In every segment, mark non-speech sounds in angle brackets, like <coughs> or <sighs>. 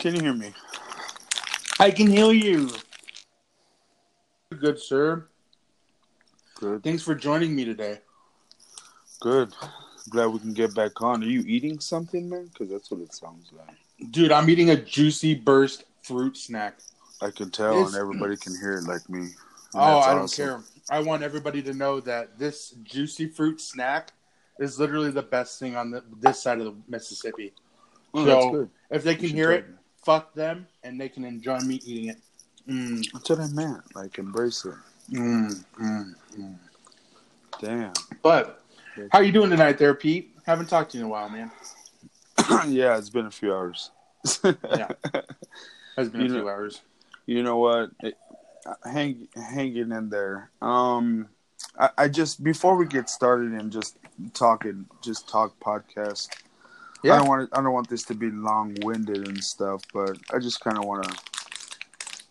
Can you hear me? I can hear you. Good, sir. Good. Thanks for joining me today. Good. Glad we can get back on. Are you eating something, man? Because that's what it sounds like. Dude, I'm eating a juicy burst fruit snack. I can tell, It's- and everybody can hear it like me. And Oh, I don't awesome. care. I want everybody to know that this juicy fruit snack is literally the best thing on the, this side of the Mississippi. Oh, so that's good. if they can hear try it, fuck them, and they can enjoy me eating it. Mm, That's what I meant. Like, embrace it. mm, mm, mm. Damn. But how you doing tonight, there, Pete? Haven't talked to you in a while, man. <clears throat> yeah, it's been a few hours. Yeah. Has been <laughs> You a few know- hours. you know what? It, hang, hanging in there. Um, I, I just before we get started and just talking, just talk podcast. I don't want. I don't want this to be long winded and stuff, but I just kind of want to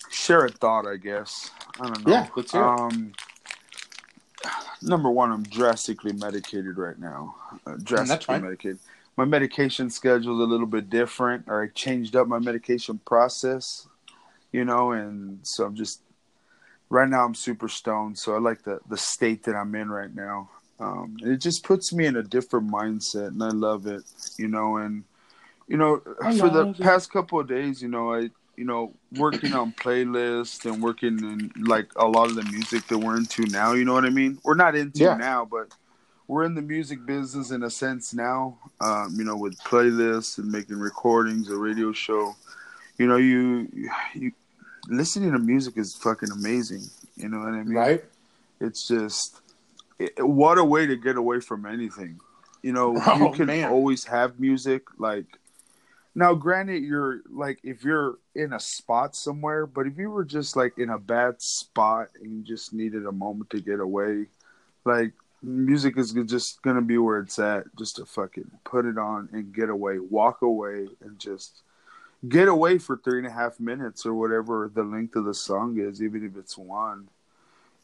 share a thought. I guess. I don't know. Yeah, let's hear. Um, number one, I'm drastically medicated right now. Uh, drastically fine. medicated. My medication schedule is a little bit different, or I changed up my medication process. You know, and so I'm just right now I'm super stoned. So I like the the state that I'm in right now. Um, it just puts me in a different mindset, and I love it. You know, and you know, for the it. past couple of days, you know, I you know working on playlists and working in like a lot of the music that we're into now. You know what I mean? We're not into Yeah. now, but we're in the music business in a sense now. Um, you know, with playlists and making recordings, a radio show. You know, you you listening to music is fucking amazing. You know what I mean? Right? It's just it, what a way to get away from anything. You know, <laughs> Oh, you can man. always have music. Like now, granted, you're like if you're in a spot somewhere, but if you were just like in a bad spot and you just needed a moment to get away, like music is just gonna be where it's at. Just to fucking put it on and get away, walk away, and just get away for three and a half minutes or whatever the length of the song is, even if it's one.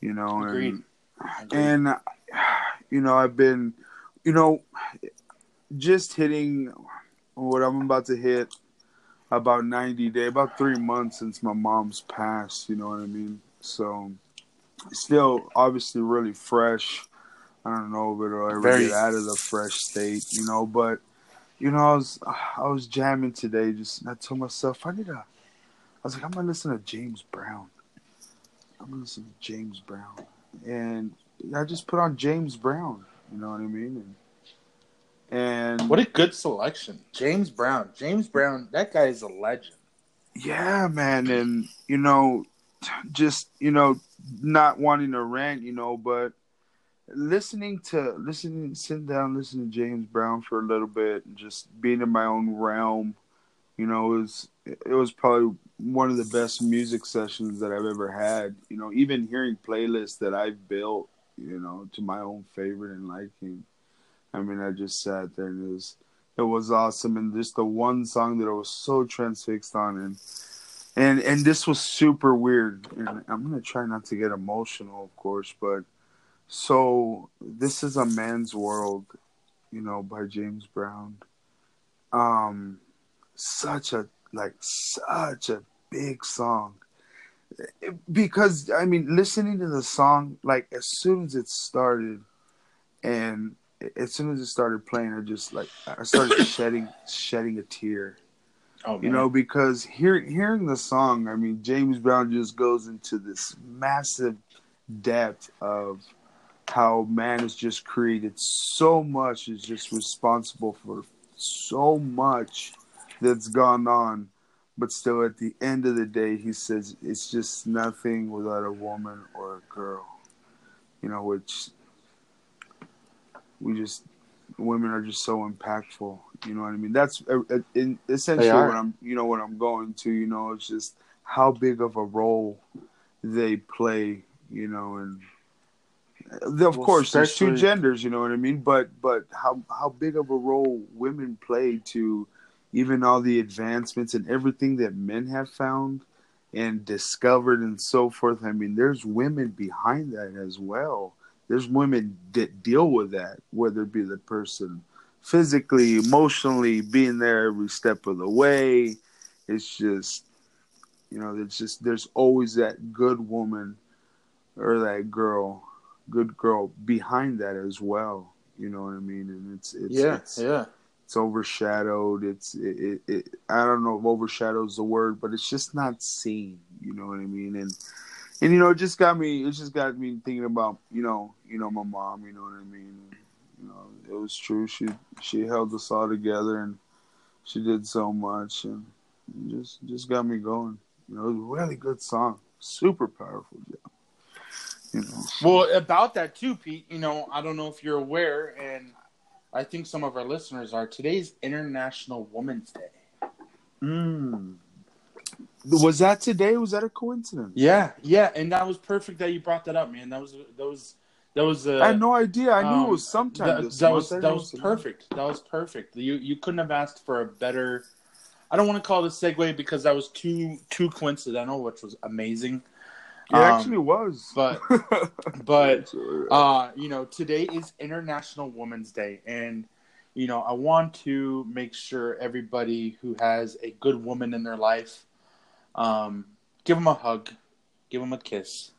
You know, Agreed. Agreed. And <sighs> you know i've been you know just hitting what i'm about to hit about 90 day about three months since my mom's passed you know what i mean? So still obviously really fresh. I don't know if it'll ever Very- get out of the fresh state you know but you know i was <sighs> i was jamming today just i told myself i need a i was like i'm gonna listen to james brown. I'm gonna listen to james brown and I just put on James Brown. You know what I mean? And, and What a good selection. James Brown. James Brown, that guy is a legend. yeah, man, and you know, just you know, not wanting to rant, you know, but listening to listening, sitting down, listening to James Brown for a little bit, and just being in my own realm, you know, it was it was probably one of the best music sessions that I've ever had. You know, even hearing playlists that I've built, you know, to my own favorite and liking. I mean, I just sat there and it was it was awesome, and just the one song that I was so transfixed on, and and and this was super weird. And I'm gonna try not to get emotional, of course, but so this is a man's world, you know, by James Brown. Um, such a like such a big song. Because I mean, listening to the song, like as soon as it started, and as soon as it started playing, I just like I started <coughs> shedding shedding a tear, Oh, you know, because hear, hearing the song, I mean, James Brown just goes into this massive depth of how man has just created so much, is just responsible for so much that's gone on. But still at the end of the day he says it's just nothing without a woman or a girl. You know which we just women are just so impactful. You know what i mean? That's uh, uh, in, essentially what i'm you know what i'm going to you know it's just how big of a role they play you know and uh, of Well, course there's two genders you know what i mean? But but how how big of a role women play to even all the advancements and everything that men have found and discovered and so forth. I mean, there's women behind that as well. There's women that deal with that, whether it be the person physically, emotionally, being there every step of the way, it's just you know, it's just there's always that good woman or that girl, good girl behind that as well. You know what I mean? And it's it's yeah, it's, yeah. It's overshadowed. It's it, it, it I don't know if overshadows the word, but it's just not seen. You know what I mean? And and you know, it just got me. It just got me thinking about you know, you know, my mom. You know what I mean? You know, it was true. She she held us all together, and she did so much, and just just got me going. You know, it was a really good song, super powerful. Yeah. You know, Well, about that too, Pete. You know, I don't know if you're aware, and I think some of our listeners are. Today's International Women's Day. mm. was that today? Was that a coincidence? Yeah, yeah, and that was perfect that you brought that up, man. That was that was that was. Uh, I had no idea. I knew um, it was sometime. That, that was that was perfect. That was perfect. You you couldn't have asked for a better. I don't want to call it a segue because that was too too coincidental, which was amazing. It Um, actually was. but <laughs> but uh, you know, today is International Women's Day, and you know, I want to make sure everybody who has a good woman in their life, um, give them a hug, give them a kiss,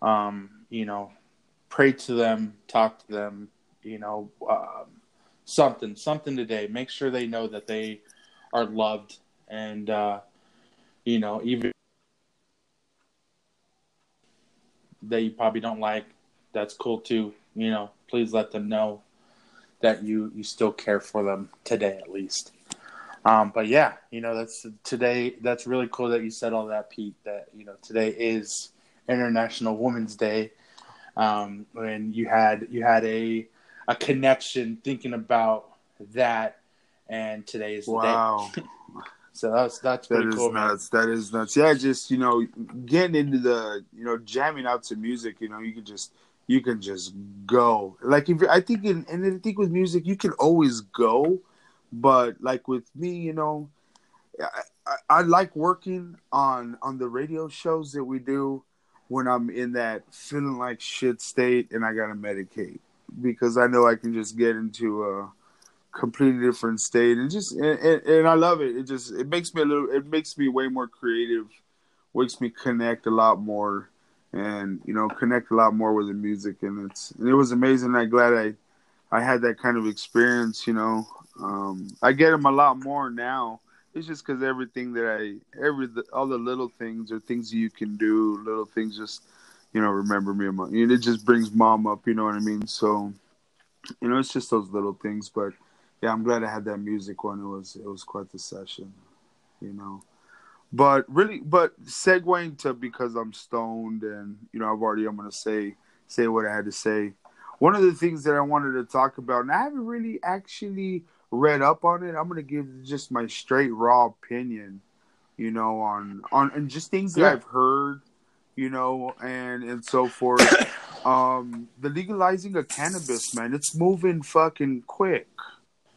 um, you know, pray to them, talk to them, you know, um, something, something today. Make sure they know that they are loved, and uh, you know, even that you probably don't like, that's cool too. You know, please let them know that you you still care for them today at least. Um, but yeah, you know that's today. That's really cool that you said all that, Pete. That you know today is International Women's Day, um, and you had you had a a connection thinking about that, and today is the wow. day. <laughs> So that's that's That pretty is cool, man. nuts. That is nuts. Yeah, just you know, getting into the you know, jamming out to music. You know, you can just you can just go. Like if I think, in, and I think with music, you can always go, but like with me, you know, I, I, I like working on on the radio shows that we do when I'm in that feeling like shit state and I gotta medicate because I know I can just get into a completely different state and just and, and, and I love it. It just it makes me a little it makes me way more creative, makes me connect a lot more and you know connect a lot more with the music and it's and it was amazing. I'm glad I I had that kind of experience. You know, um, I get them a lot more now. It's just because everything that I every all the little things or things you can do, little things just you know remember me. and It just brings mom up. You know what I mean? So you know it's just those little things, but yeah, I'm glad I had that music one. It was it was quite the session, you know. But really, but segueing to because I'm stoned and you know I've already I'm gonna say say what I had to say. One of the things that I wanted to talk about, and I haven't really actually read up on it. I'm gonna give just my straight raw opinion, you know, on on and just things that Yeah. I've heard, you know, and and so forth. <coughs> um, the legalizing of cannabis, man, it's moving fucking quick,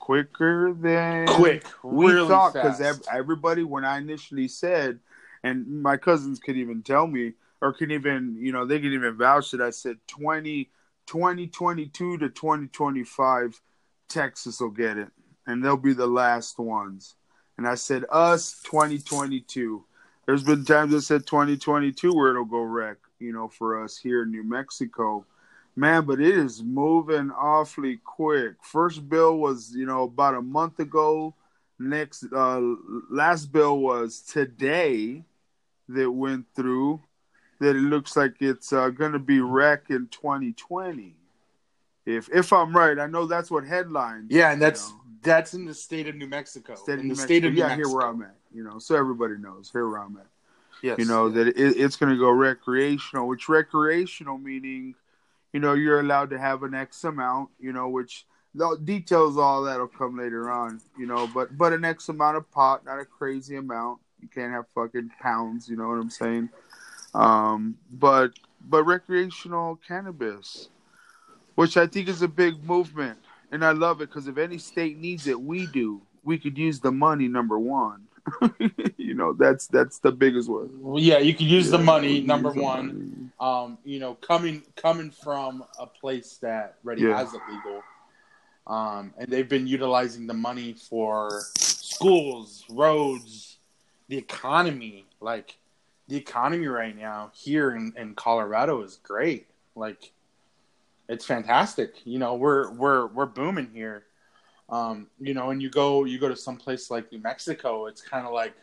quicker than Quick, we really thought because everybody when i initially said and my cousins could even tell me or can even you know they can even vouch that i said 20 2022 to 2025 texas will get it and they'll be the last ones. And i said us 2022 there's been times i said 2022 where it'll go wreck you know for us here in new mexico Man, but it is moving awfully quick. First bill was, you know, about a month ago. Next, uh, last bill was today that went through. That it looks like it's uh, going to be wreck in 2020. If if I'm right, I know that's what headlines. Yeah, and that's know, that's in the state of New Mexico. state of in New the Mexico. state of New yeah, Mexico. here where I'm at. You know, so everybody knows here where I'm at. Yes. You know that it, it's going to go recreational, which recreational meaning, you know, you're allowed to have an X amount, you know, which the details all that'll come later on, you know, but but an X amount of pot, not a crazy amount. You can't have fucking pounds, you know what I'm saying? Um, but but recreational cannabis, which I think is a big movement, and I love it because if any state needs it, we do. We could use the money. Number one, <laughs> you know that's that's the biggest one. Well, yeah, you could use the money. use Number the one, money. Um, you know, coming coming from a place that already Yeah. has it legal, um, and they've been utilizing the money for schools, roads, the economy, like the economy right now here in, in Colorado is great. Like it's fantastic. You know, we're we're we're booming here. Um, you know, and you go you go to some place like New Mexico, it's kind of like,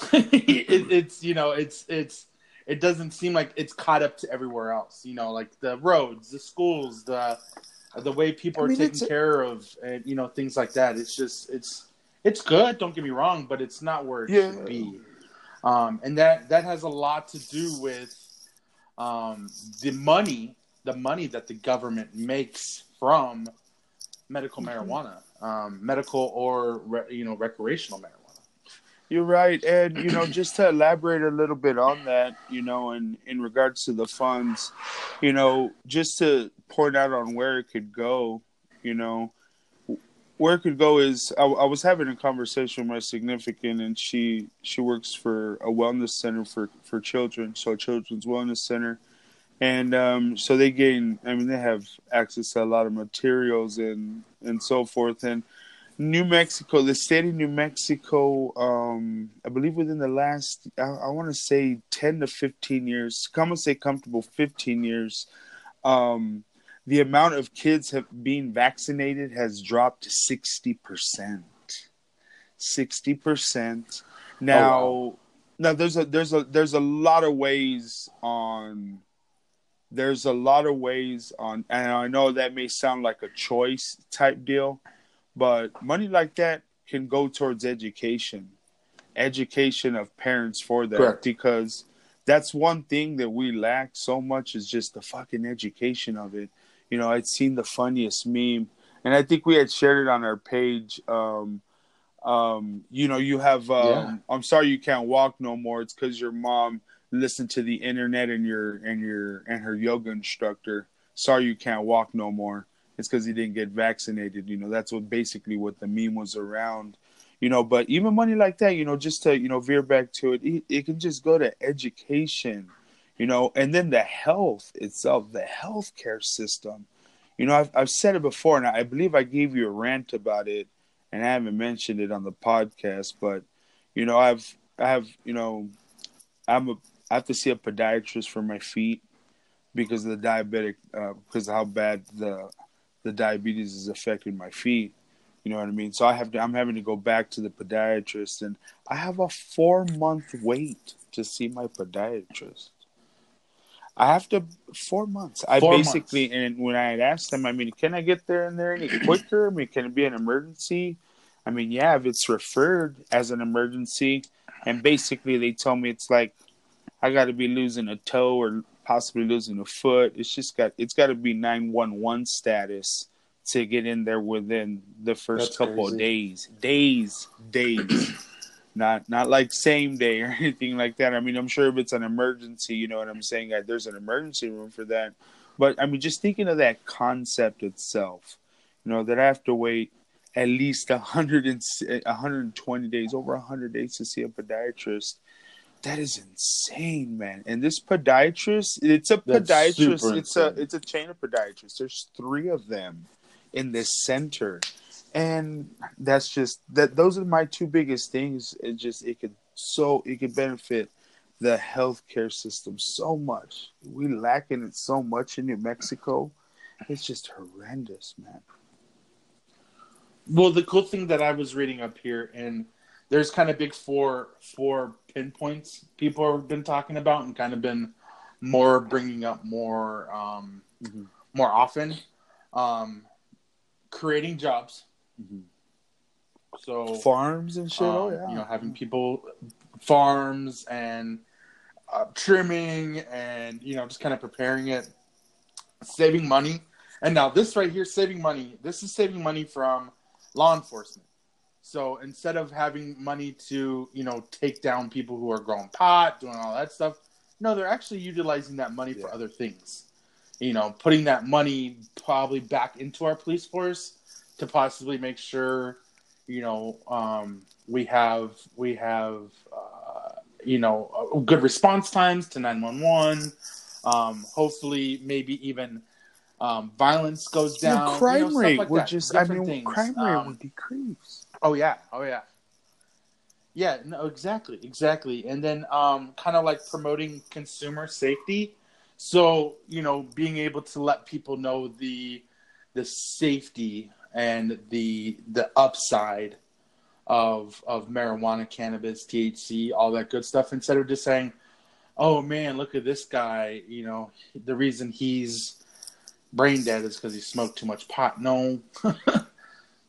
<laughs> it, it's you know, it's it's it doesn't seem like it's caught up to everywhere else. You know, like the roads, the schools, the the way people I mean, are taken care of, and you know things like that. It's just it's it's good. Don't get me wrong, but it's not where it yeah. should be. Um, and that that has a lot to do with um, the money the money that the government makes from medical mm-hmm. marijuana, um, medical or re, you know recreational marijuana. You're right, and you know just to elaborate a little bit on that, you know, in in regards to the funds, you know, just to point out on where it could go, you know, where it could go is I, I was having a conversation with my significant, and she she works for a wellness center for for children, so a children's wellness center and um, so they gain. I mean, they have access to a lot of materials and and so forth. And New Mexico, the state of New Mexico, um, I believe within the last, I, I want to say ten to fifteen years. Come and say comfortable fifteen years. Um, the amount of kids have being vaccinated has dropped sixty percent. Sixty percent. Now, oh, wow. now there's a there's a there's a lot of ways on there's a lot of ways on and i know that may sound like a choice type deal but money like that can go towards education education of parents for that Correct. because that's one thing that we lack so much is just the fucking education of it you know i'd seen the funniest meme and i think we had shared it on our page um um you know you have um yeah. i'm sorry you can't walk no more it's because your mom listened to the internet and your and your and her yoga instructor. Sorry, you can't walk no more. It's because he didn't get vaccinated. You know, that's what basically what the meme was around. You know, but even money like that, you know, just to you know veer back to it, it, it can just go to education. You know, and then the health itself, the healthcare system. You know, I've I've said it before, and I believe I gave you a rant about it, and I haven't mentioned it on the podcast. But you know, I've I have you know, I'm a I have to see a podiatrist for my feet because of the diabetic, uh, because of how bad the the diabetes is affecting my feet. You know what I mean? So I have to. I'm having to go back to the podiatrist, and I have a four month wait to see my podiatrist. I have to four months. I four basically, months. and when I had asked them, I mean, can I get there and there any quicker? I mean, can it be an emergency? I mean, yeah, if it's referred as an emergency, and basically they tell me it's like I got to be losing a toe or possibly losing a foot. It's just got it's got to be nine one one status to get in there within the first That's couple crazy. of days. Days, days. <clears throat> not not like same day or <laughs> anything like that. I mean, I'm sure if it's an emergency, you know what I'm saying. There's an emergency room for that. But I mean, just thinking of that concept itself, you know, that I have to wait at least 100 and 120 days, over 100 days to see a podiatrist that is insane, man. And this podiatrist, it's a That's podiatrist. It's a it's a chain of podiatrists. There's three of them in this center, and that's just that. Those are my two biggest things. It just it could so it could benefit the healthcare system so much. We lack in it so much in New Mexico. It's just horrendous, man. Well, the cool thing that I was reading up here and there's kind of big four four pinpoints people have been talking about and kind of been more bringing up more um, mm-hmm. more often. Um, creating jobs. Mm-hmm. So farms and shit. Oh, um, oh yeah. You know, having people farms and uh, trimming and you know just kind of preparing it, saving money. And now this right here, saving money. This is saving money from law enforcement. So instead of having money to, you know, take down people who are growing pot, doing all that stuff, no, they're actually utilizing that money yeah. for other things. You know, putting that money probably back into our police force to possibly make sure, you know, um, we have we have uh, you know good response times to nine one one. Um, hopefully, maybe even um, violence goes down. The crime you know, rate like would just—I mean, things. crime rate um, would decrease. Oh yeah, oh yeah. Yeah, no, exactly, exactly. And then um, kind of like promoting consumer safety. So you know, being able to let people know the the safety and the the upside of of marijuana, cannabis, THC, all that good stuff, instead of just saying, "Oh man, look at this guy," you know, the reason he's brain dead is because he smoked too much pot. No, <laughs>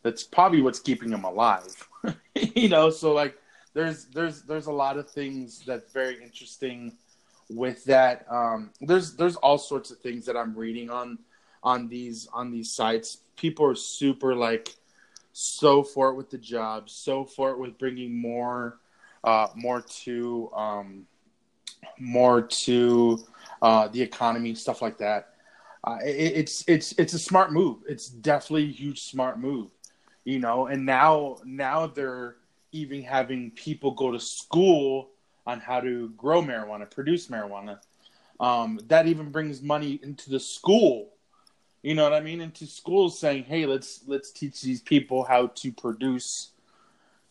that's probably what's keeping him alive. <laughs> you know, so like there's there's there's a lot of things that's very interesting with that. Um, there's there's all sorts of things that I'm reading on on these on these sites. People are super like so for it with the job, so for it with bringing more uh, more to um, more to uh, the economy, stuff like that. Uh, it, it's it's it's a smart move. It's definitely a huge smart move, you know. And now now they're even having people go to school on how to grow marijuana, produce marijuana. Um, that even brings money into the school. You know what I mean? Into schools saying, "Hey, let's let's teach these people how to produce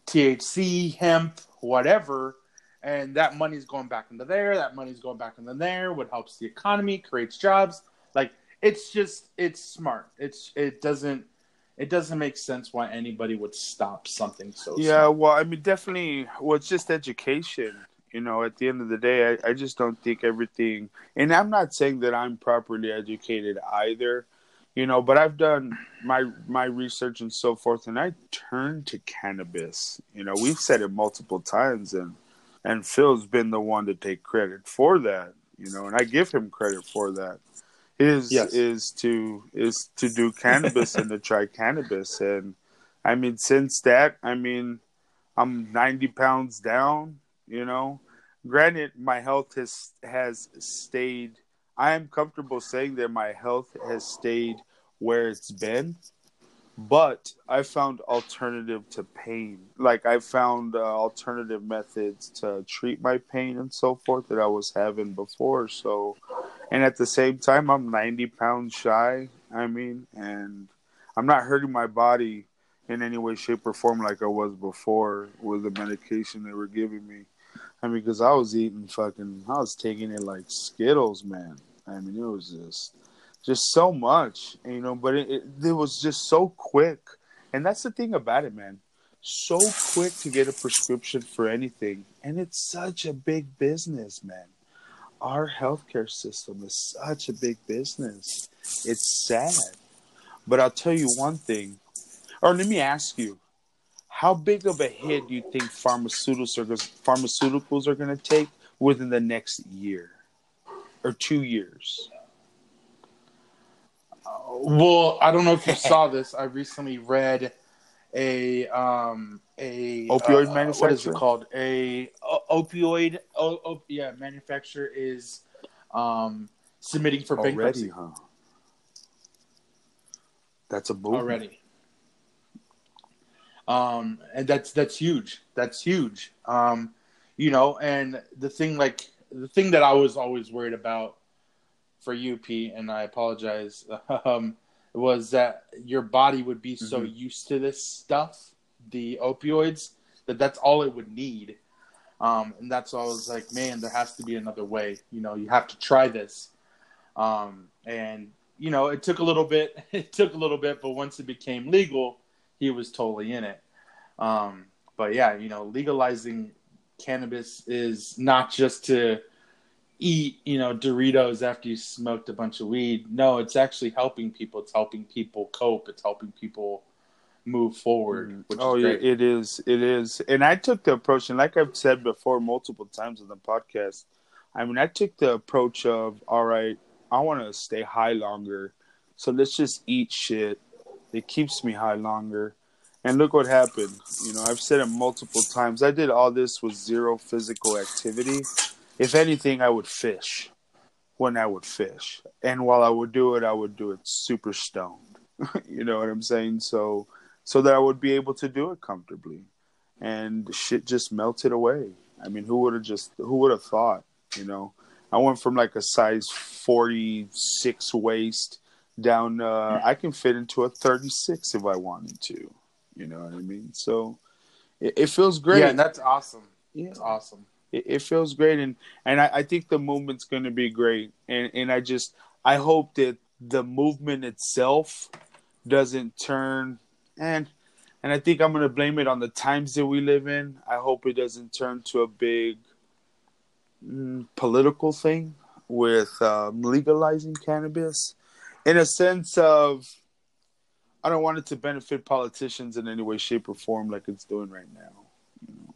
THC, hemp, whatever." And that money's going back into there. That money's going back into there. What helps the economy, creates jobs. Like it's just it's smart. It's it doesn't it doesn't make sense why anybody would stop something so. Yeah, well, I mean, definitely. Well, it's just education. You know, at the end of the day, I, I just don't think everything. And I'm not saying that I'm properly educated either. You know, but I've done my my research and so forth, and I turned to cannabis. You know, we've said it multiple times, and and Phil's been the one to take credit for that. You know, and I give him credit for that is yes. is to is to do cannabis and to <laughs> try cannabis. And i mean since that i mean i'm 90 pounds down you know. Granted my health has has stayed i am comfortable saying that my health has stayed where it's been but I found alternative to pain. Like I found uh, alternative methods to treat my pain and so forth that I was having before. So, and at the same time, I'm 90 pounds shy. I mean, and I'm not hurting my body in any way, shape, or form like I was before with the medication they were giving me. I mean, because I was eating fucking, I was taking it like Skittles, man. I mean, it was just just so much, you know. But it, it, it was just so quick, and that's the thing about it, man. So quick to get a prescription for anything, and it's such a big business, man. Our healthcare system is such a big business. It's sad, but I'll tell you one thing. Or let me ask you, how big of a hit do you think pharmaceuticals are pharmaceuticals are going to take within the next year or two years? Well, I don't know if you saw this. I recently read a um a opioid uh, manufacturer. What is it called? A opioid. Oh, yeah, manufacturer is um submitting for already, bankruptcy. Huh? That's a boom already. Um, and that's that's huge. That's huge. Um, you know, and the thing like the thing that I was always worried about for you, Pete, and I apologize, <laughs> um, was that your body would be so mm-hmm. used to this stuff, the opioids, that that's all it would need. Um, and that's why I was like, man, there has to be another way. You know, you have to try this. Um, and you know, it took a little bit. <laughs> It took a little bit, but once it became legal, he was totally in it. Um, but yeah, you know, legalizing cannabis is not just to eat, you know, Doritos after you smoked a bunch of weed. No, it's actually helping people. It's helping people cope. It's helping people move forward. Mm. oh, yeah, it is. It is. And I took the approach, and like I've said before multiple times on the podcast, I mean, I took the approach of, all right, I want to stay high longer. So let's just eat shit. It keeps me high longer. And look what happened. You know, I've said it multiple times. I did all this with zero physical activity if anything, I would fish when I would fish. And while I would do it, I would do it super stoned. <laughs> you know what I'm saying? So, so that I would be able to do it comfortably. And shit just melted away. I mean, who would have just, who would have thought, you know? I went from like a size 46 waist down, uh, I can fit into a 36 if I wanted to. You know what I mean? So, it, it feels great. Yeah, that's awesome. Yeah. It's awesome. It, it feels great and and I, I think the movement's going to be great and and I just I hope that the movement itself doesn't turn and and I think I'm going to blame it on the times that we live in. I hope it doesn't turn to a big mm, political thing with um, legalizing cannabis in a sense of I don't want it to benefit politicians in any way, shape, or form like it's doing right now. You know,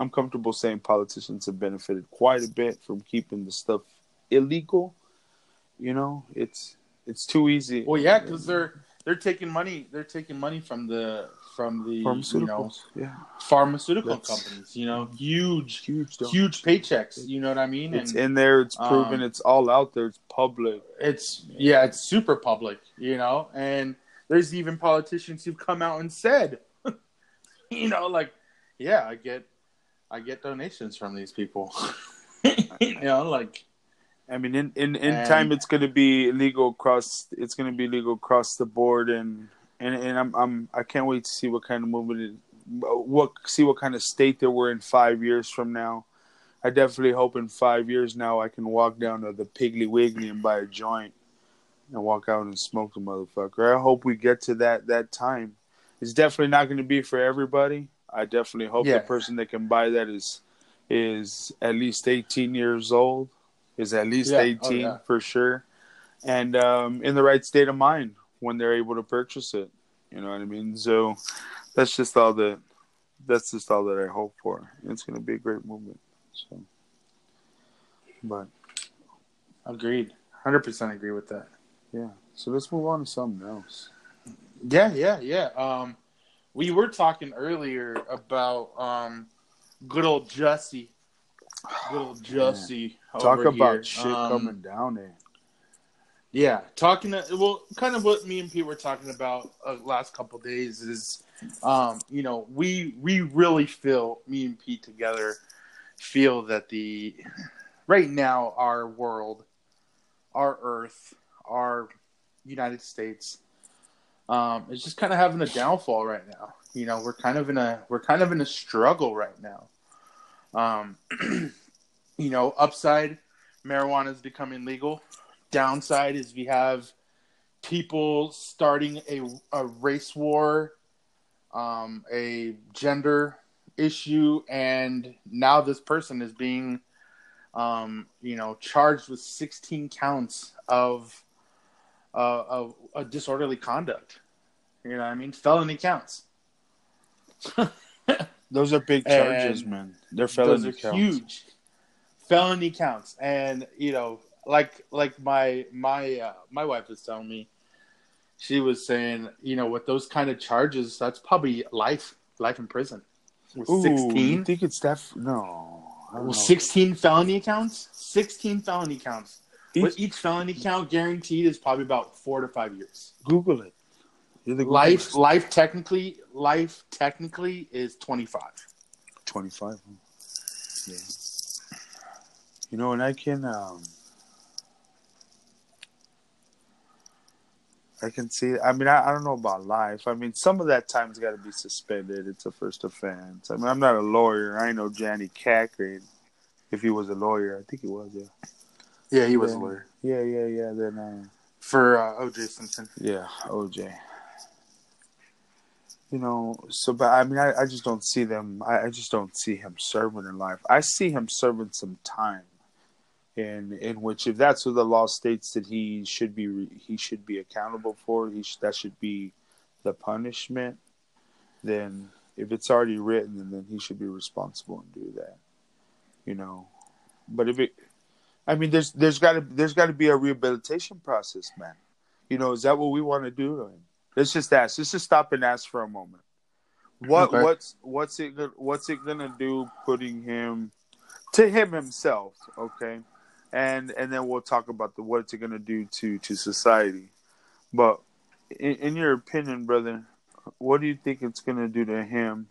I'm comfortable saying politicians have benefited quite a bit from keeping the stuff illegal. You know, it's it's too easy. Well, yeah, because they're they're taking money. They're taking money from the from the you know, yeah, pharmaceutical That's- companies. You know, huge huge, though. huge paychecks. You know what I mean? It's And in there. It's proven. um, it's all out there. It's public. it's yeah, it's super public. You know, and there's even politicians who've come out and said, <laughs> you know, like, yeah, I get I get donations from these people. <laughs> <laughs> you know, like I mean, in in, in And- time, it's going to be legal across. It's going to be legal across the board, and and and I'm I'm I can't wait to see what kind of movement, it, what see what kind of state that we're in five years from now. I definitely hope in five years now I can walk down to the Piggly Wiggly and buy a joint, and walk out and smoke the motherfucker. I hope we get to that that time. It's definitely not going to be for everybody. I definitely hope Yeah. the person that can buy that is is at least 18 years old is at least Yeah. Oh, 18 yeah. for sure and um, in the right state of mind when they're able to purchase it you know what i mean so that's just all that that's just all that i hope for it's going to be a great movement so but agreed, hundred percent agree with that. yeah so let's move on to something else Yeah, yeah, yeah. Um, we were talking earlier about um, good old Jussie. Good old Jussie. talk about here. shit Um, coming down there Yeah, talking. To, well, kind of what me and Pete were talking about uh, last couple days is, um, you know, we we really feel me and Pete together feel that the right now our world, our Earth, our United States, um, is just kind of having a downfall right now. You know, we're kind of in a we're kind of in a struggle right now. Um, <clears throat> you know, upside, marijuana is becoming legal downside is we have people starting a, a race war, um, a gender issue, and now this person is being, um, you know, charged with 16 counts of, uh, of a disorderly conduct. You know what I mean? Felony counts. <laughs> those are big charges And man they're felony Those are counts. huge felony counts, and you know, like like my my uh, my wife was telling me, she was saying, you know, with those kind of charges, that's probably life life in prison. With Ooh, you sixteen, think it's that no with know. sixteen felony counts, sixteen felony counts. Each- with each felony count guaranteed is probably about four to five years. google it. Life life technically life technically is twenty five. 25 huh? yeah. You know and i can um i can see i mean i, I don't know about life. I mean some of that time's got to be suspended. It's a first offense. I mean i'm not a lawyer. I know Johnnie Cochran if he was a lawyer i think he was yeah Yeah, he was Yeah. a lawyer yeah yeah yeah then uh, for uh, O.J. Simpson. yeah, OJ. You know, so but I mean, I, I just don't see them. I, I just don't see him serving in life. I see him serving some time, in in which if that's what the law states that he should be he should be accountable for. He sh- that should be the punishment. Then if it's already written, then he should be responsible and do that. You know, but if it, I mean, there's there's got to there's got to be a rehabilitation process, man. You know, is that what we want to do? Let's just ask. Let's just stop and ask for a moment. What Okay. what's what's it what's it gonna do putting him to him himself? Okay, and and then we'll talk about the what's it gonna do to to society. But in, in your opinion, brother, what do you think it's gonna do to him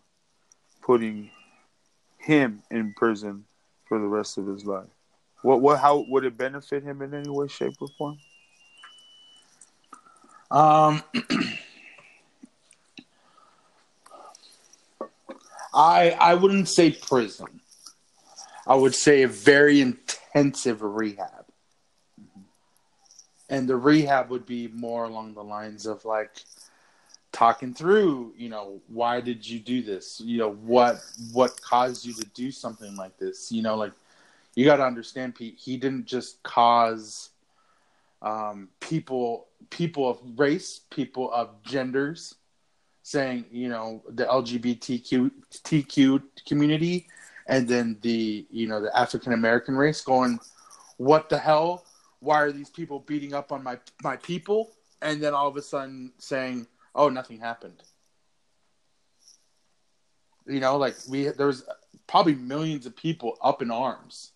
putting him in prison for the rest of his life? What what how would it benefit him in any way, shape, or form? Um, I I wouldn't say prison. I would say a very intensive rehab. And the rehab would be more along the lines of like talking through, you know, why did you do this? You know, what what caused you to do something like this? You know, like you got to understand Pete, he didn't just cause um, people people of race, people of genders saying, you know, the LGBTQ TQ community and then the, you know, the African American race going, what the hell? Why are these people beating up on my my people? And then all of a sudden saying, oh, nothing happened. You know, like we there was probably millions of people up in arms,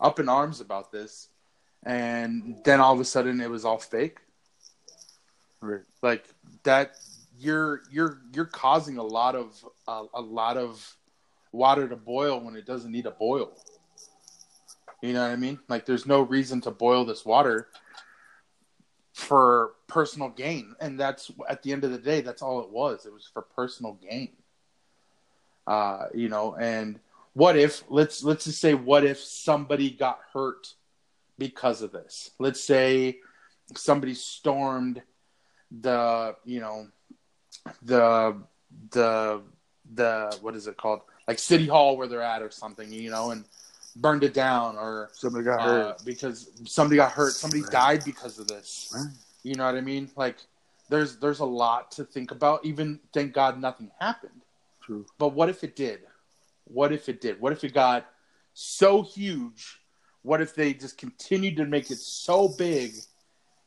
up in arms about this, and then all of a sudden it was all fake. Right. Like that, you're you're you're causing a lot of uh, a lot of water to boil when it doesn't need to boil. You know what I mean? Like there's no reason to boil this water for personal gain and that's at the end of the day that's all it was it was for personal gain uh you know and what if let's let's just say what if somebody got hurt because of this? Let's say somebody stormed the you know the the the what is it called? Like city hall where they're at or something you know and burned it down or somebody got uh, hurt. because somebody got hurt somebody Right. died because of this. Right. you know what i mean? Like there's there's a lot to think about. Even thank god nothing happened. True. but what if it did what if it did what if it got so huge what if they just continued to make it so big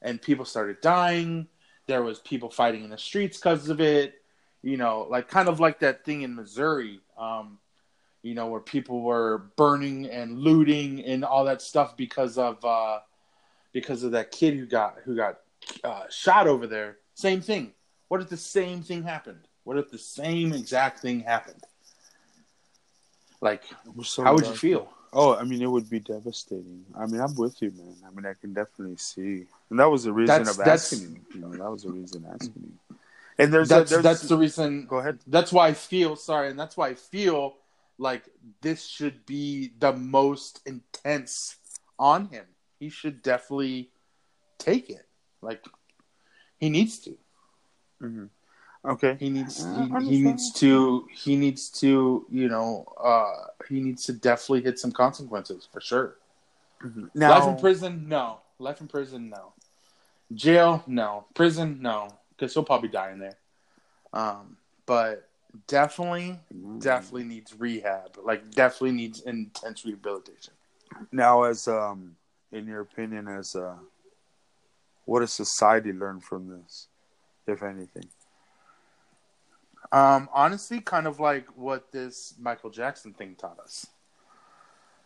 and people started dying there was people fighting in the streets because of it you know like kind of like that thing in missouri um, you know, where people were burning and looting and all that stuff because of uh, because of that kid who got who got uh, shot over there. Same thing. What if the same thing happened? What if the same exact thing happened? Like, so how would you feel? Oh, I mean, it would be devastating. I mean, I'm with you, man. I mean, I can definitely see, and that was the reason That's- of that's- asking you. Know, that was the reason asking you. And there's That's a, there's that's the reason. go ahead. That's why I feel sorry, and that's why I feel like this should be the most intense on him. He should definitely take it. Like he needs to. hmm Okay. He needs he, he needs to he needs to you know uh he needs to definitely hit some consequences for sure. Now, Life in prison, no. Life in prison, no. Jail, no. Prison, no. Because he'll probably die in there. Um, but definitely, definitely needs rehab. Like, definitely needs intense rehabilitation. now, as um, in your opinion, as uh, what does society learn from this, if anything? Um, honestly, kind of like what this Michael Jackson thing taught us.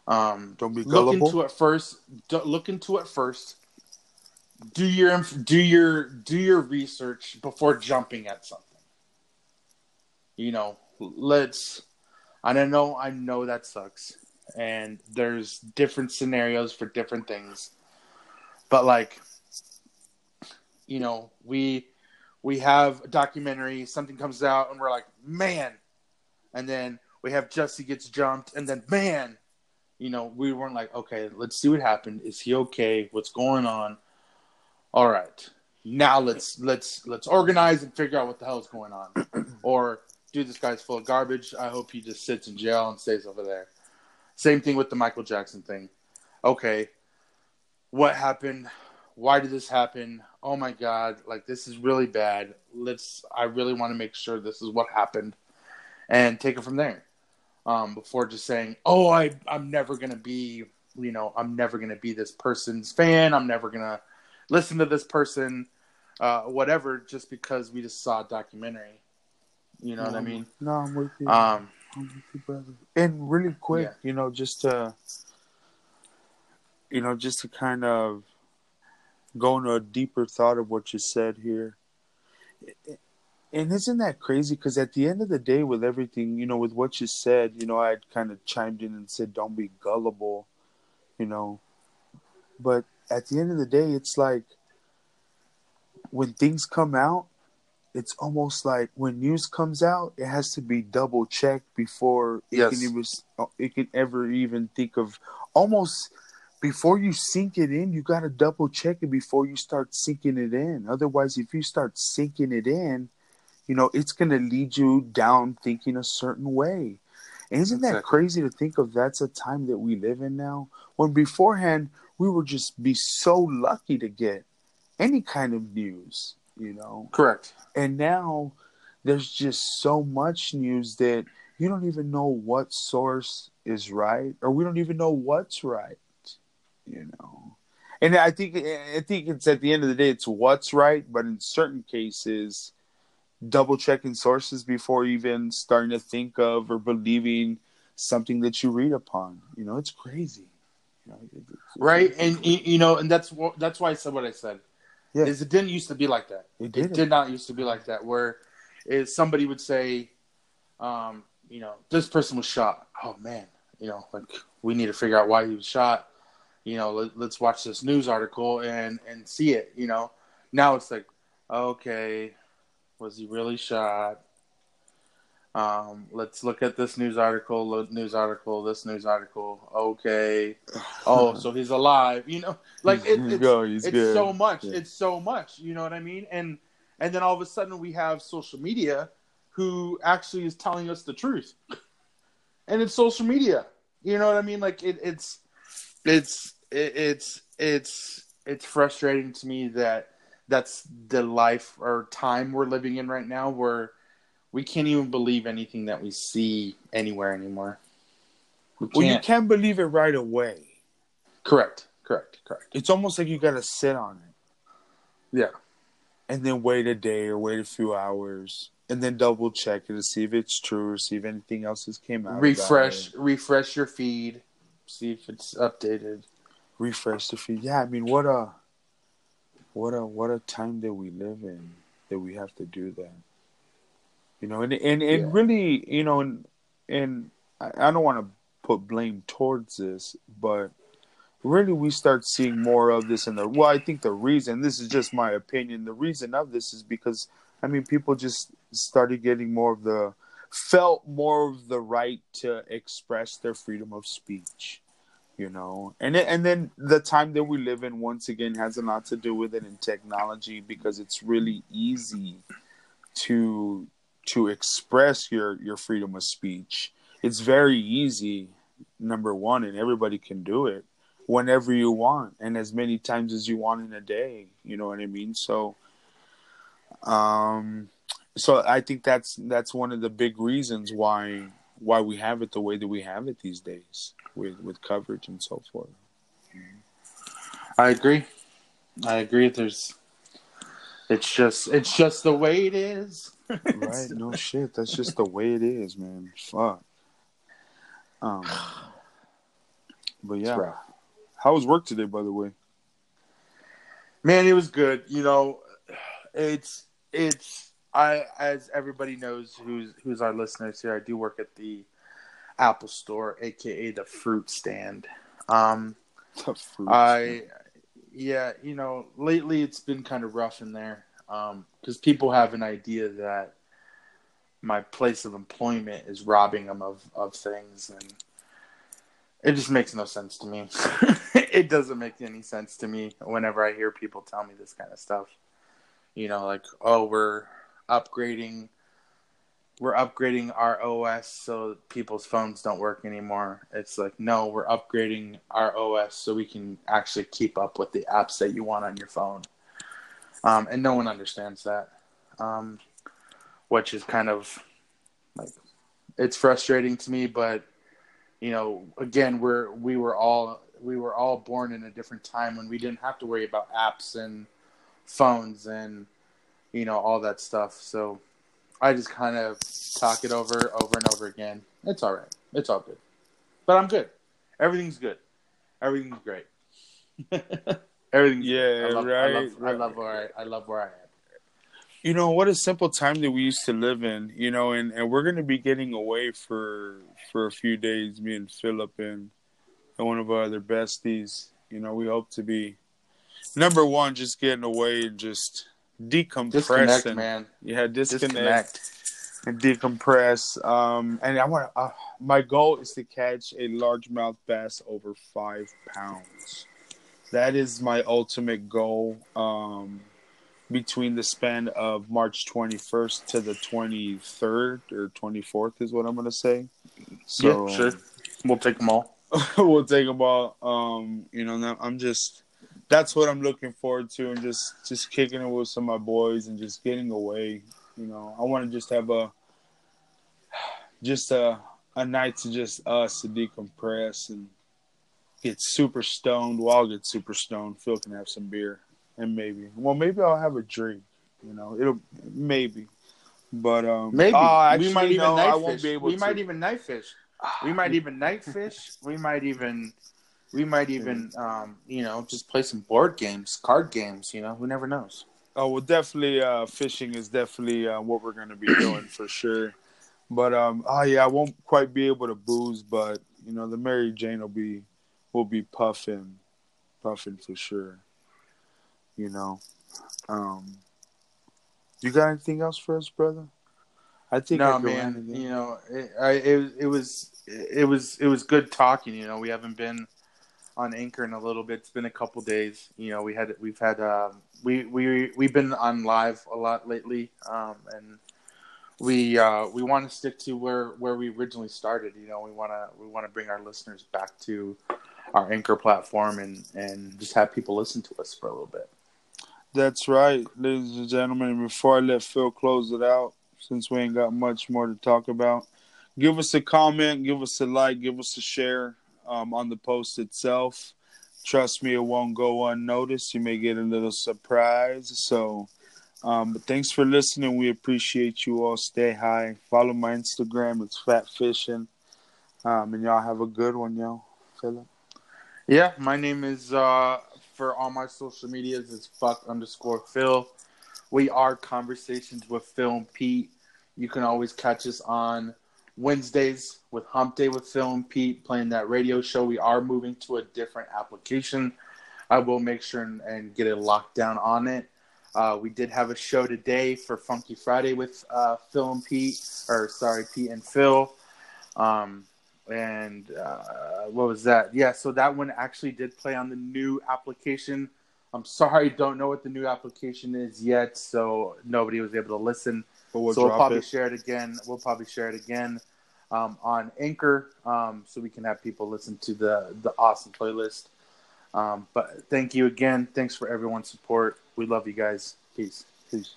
Um, Don't be gullible. look into it first. Look into it first. Do your do your do your research before jumping at something. You know, let's. I don't know. I know that sucks, and there's different scenarios for different things, but like, you know, we we have a documentary. Something comes out, and we're like, man, and then we have Jussie gets jumped, and then man, you know, we weren't like, okay, let's see what happened. Is he okay? What's going on? All right, now let's let's let's organize and figure out what the hell is going on, <clears throat> or dude, this guy's full of garbage. I hope he just sits in jail and stays over there. Same thing with the Michael Jackson thing. Okay, what happened? Why did this happen? Oh my god, like this is really bad. Let's. I really want to make sure this is what happened, and take it from there um, before just saying, "Oh, I I'm never gonna be, you know, I'm never gonna be this person's fan. I'm never gonna listen to this person, uh, whatever, just because we just saw a documentary." You know what I mean? No, I'm with you. Um, I'm with you, brother. And really quick, Yeah. you know, just to, you know, just to kind of go into a deeper thought of what you said here. And isn't that crazy? Because at the end of the day, with everything, you know, with what you said, you know, I had kind of chimed in and said, don't be gullible, you know. But at the end of the day, it's like when things come out it's almost like when news comes out, it has to be double checked before it Yes. can even uh, it can ever even think of almost before you sink it in, you got to double check it before you start sinking it in. Otherwise, if you start sinking it in, you know, it's going to lead you down thinking a certain way. And isn't that crazy to think of that's a time that we live in now? When beforehand, we would just be so lucky to get any kind of news, you know? Correct. And now there's just so much news that you don't even know what source is right, or we don't even know what's right, you know. And I think I think it's at the end of the day, it's what's right, but in certain cases, double checking sources before even starting to think of or believing something that you read upon. You know, it's crazy. You know, it- it's- Right. And you know, and that's wh- that's why I said what I said. Yeah. Is it didn't used to be like that. It It did not used to be like that. Where is somebody would say, um, you know, this person was shot. Oh man, you know, like we need to figure out why he was shot. You know, let, let's watch this news article and and see it. You know, now it's like, okay, was he really shot? Um, let's look at this news article, news article, this news article. Okay. Oh, so he's alive. You know, <laughs> like it, it's, it's good. so much. Yeah. It's so much. You know what I mean? And and then all of a sudden we have social media, who actually is telling us the truth, and it's social media. You know what I mean? Like it, it's it's it, it's it's it's frustrating to me that that's the life or time we're living in right now, where we can't even believe anything that we see anywhere anymore. We Well, you can't. believe it right away. Correct. Correct. Correct. It's almost like you got to sit on it. Yeah. and then wait a day or wait a few hours and then double check it to see if it's true or see if anything else has came out. refresh refresh your feed see if it's updated refresh the feed. Yeah, I mean, what a, what a, what a time that we live in that we have to do that. You know, and and and Yeah. really, you know, and and I I don't want to put blame towards this, but really we start seeing more of this in the well i think the reason this is just my opinion the reason of this is because i mean people just started getting more of the felt more of the right to express their freedom of speech you know? And and then the time that we live in once again has a lot to do with it in technology because it's really easy to to express your your freedom of speech. It's very easy number one and everybody can do it whenever you want and as many times as you want in a day you know what i mean? So um so i think that's that's one of the big reasons why why we have it the way that we have it these days with with coverage and so forth. I agree. I agree. There's it's just it's just the way it is. Right. No shit. That's just the way it is man. Fuck. Um but yeah. How was work today by the way? Man it was good. You know it's it's i as everybody knows who's who's our listeners here i do work at the apple store aka the fruit stand um <laughs> the fruits, I, yeah, you know, lately it's been kind of rough in there because people have an idea that my place of employment is robbing them of, of things, and it just makes no sense to me. <laughs> it doesn't make any sense to me whenever I hear people tell me this kind of stuff. You know, like, oh, we're upgrading we're upgrading our OS so people's phones don't work anymore. It's like, no, we're upgrading our OS so we can actually keep up with the apps that you want on your phone. Um, and no one understands that, um, which is kind of like it's frustrating to me. But you know, again, we're we were all we were all born in a different time when we didn't have to worry about apps and phones and you know all that stuff. So I just kind of talk it over, over and over again. It's all right. It's all good. But I'm good. Everything's good. Everything's great. <laughs> Everything's Yeah, good. I love, I right, I love where I, I love where I am. you know what a simple time that we used to live in you know and, and we're going to be getting away for for a few days me and philip and, and one of our other besties you know we hope to be number one just getting away and just decompress, Disconnect, and, man. Yeah, disconnect, Disconnect. and decompress. Um, and I want to. Uh, my goal is to catch a largemouth bass over five pounds. That is my ultimate goal. Um, between the span of March 21st to the 23rd or 24th is what I'm gonna say. So yeah, sure. We'll take them all. <laughs> we'll take them all. Um, you know, I'm just that's what I'm looking forward to, and just just kicking it with some of my boys and just getting away. You know, I want to just have a just a a night to just us to decompress and get super stoned. Well, I'll get super stoned. Phil can have some beer and maybe, well, maybe I'll have a drink. You know, it'll maybe, but um, Maybe oh, actually, we might even no, night I won't fish. be able we might even night fish. We might even night fish. We might even, we might even, um, you know, just play some board games, card games. You know, who never knows. Oh well, definitely. Uh, fishing is definitely uh, what we're going to be doing <clears throat> for sure. But um, oh yeah, I won't quite be able to booze, but you know, the Mary Jane will be will be puffing, puffing for sure. You know, um, you got anything else for us, brother? I think No, go man. You know, it, I, it, it was, it was, it was good talking. You know, we haven't been on Anchor in a little bit. It's been a couple days. You know, we had, we've had, um, we, we, we've been on live a lot lately, um, and we, uh, we want to stick to where, where we originally started. You know, we want to, we want to bring our listeners back to our Anchor platform and, and just have people listen to us for a little bit. That's right, ladies and gentlemen. Before I let Phil close it out, since we ain't got much more to talk about, give us a comment, give us a like, give us a share um, on the post itself. Trust me, it won't go unnoticed. You may get a little surprise. So, um, but thanks for listening. We appreciate you all. Stay high. Follow my Instagram. It's Fat Fishing. Um, and y'all have a good one, yo. Philip. Yeah, my name is uh for all my social medias is fuck underscore Phil. We are conversations with Phil and Pete. You can always catch us on Wednesdays with Hump Day with Phil and Pete playing that radio show. We are moving to a different application. I will make sure and, and get a lockdown on it. Uh, we did have a show today for Funky Friday with uh, Phil and Pete, or sorry, Pete and Phil. Um, and uh, what was that? Yeah, so that one actually did play on the new application. I'm sorry, don't know what the new application is yet, so nobody was able to listen. But we'll so we'll probably it. share it again. We'll probably share it again um, on Anchor, um, so we can have people listen to the the awesome playlist. Um, but thank you again. Thanks for everyone's support. We love you guys. Peace. Peace.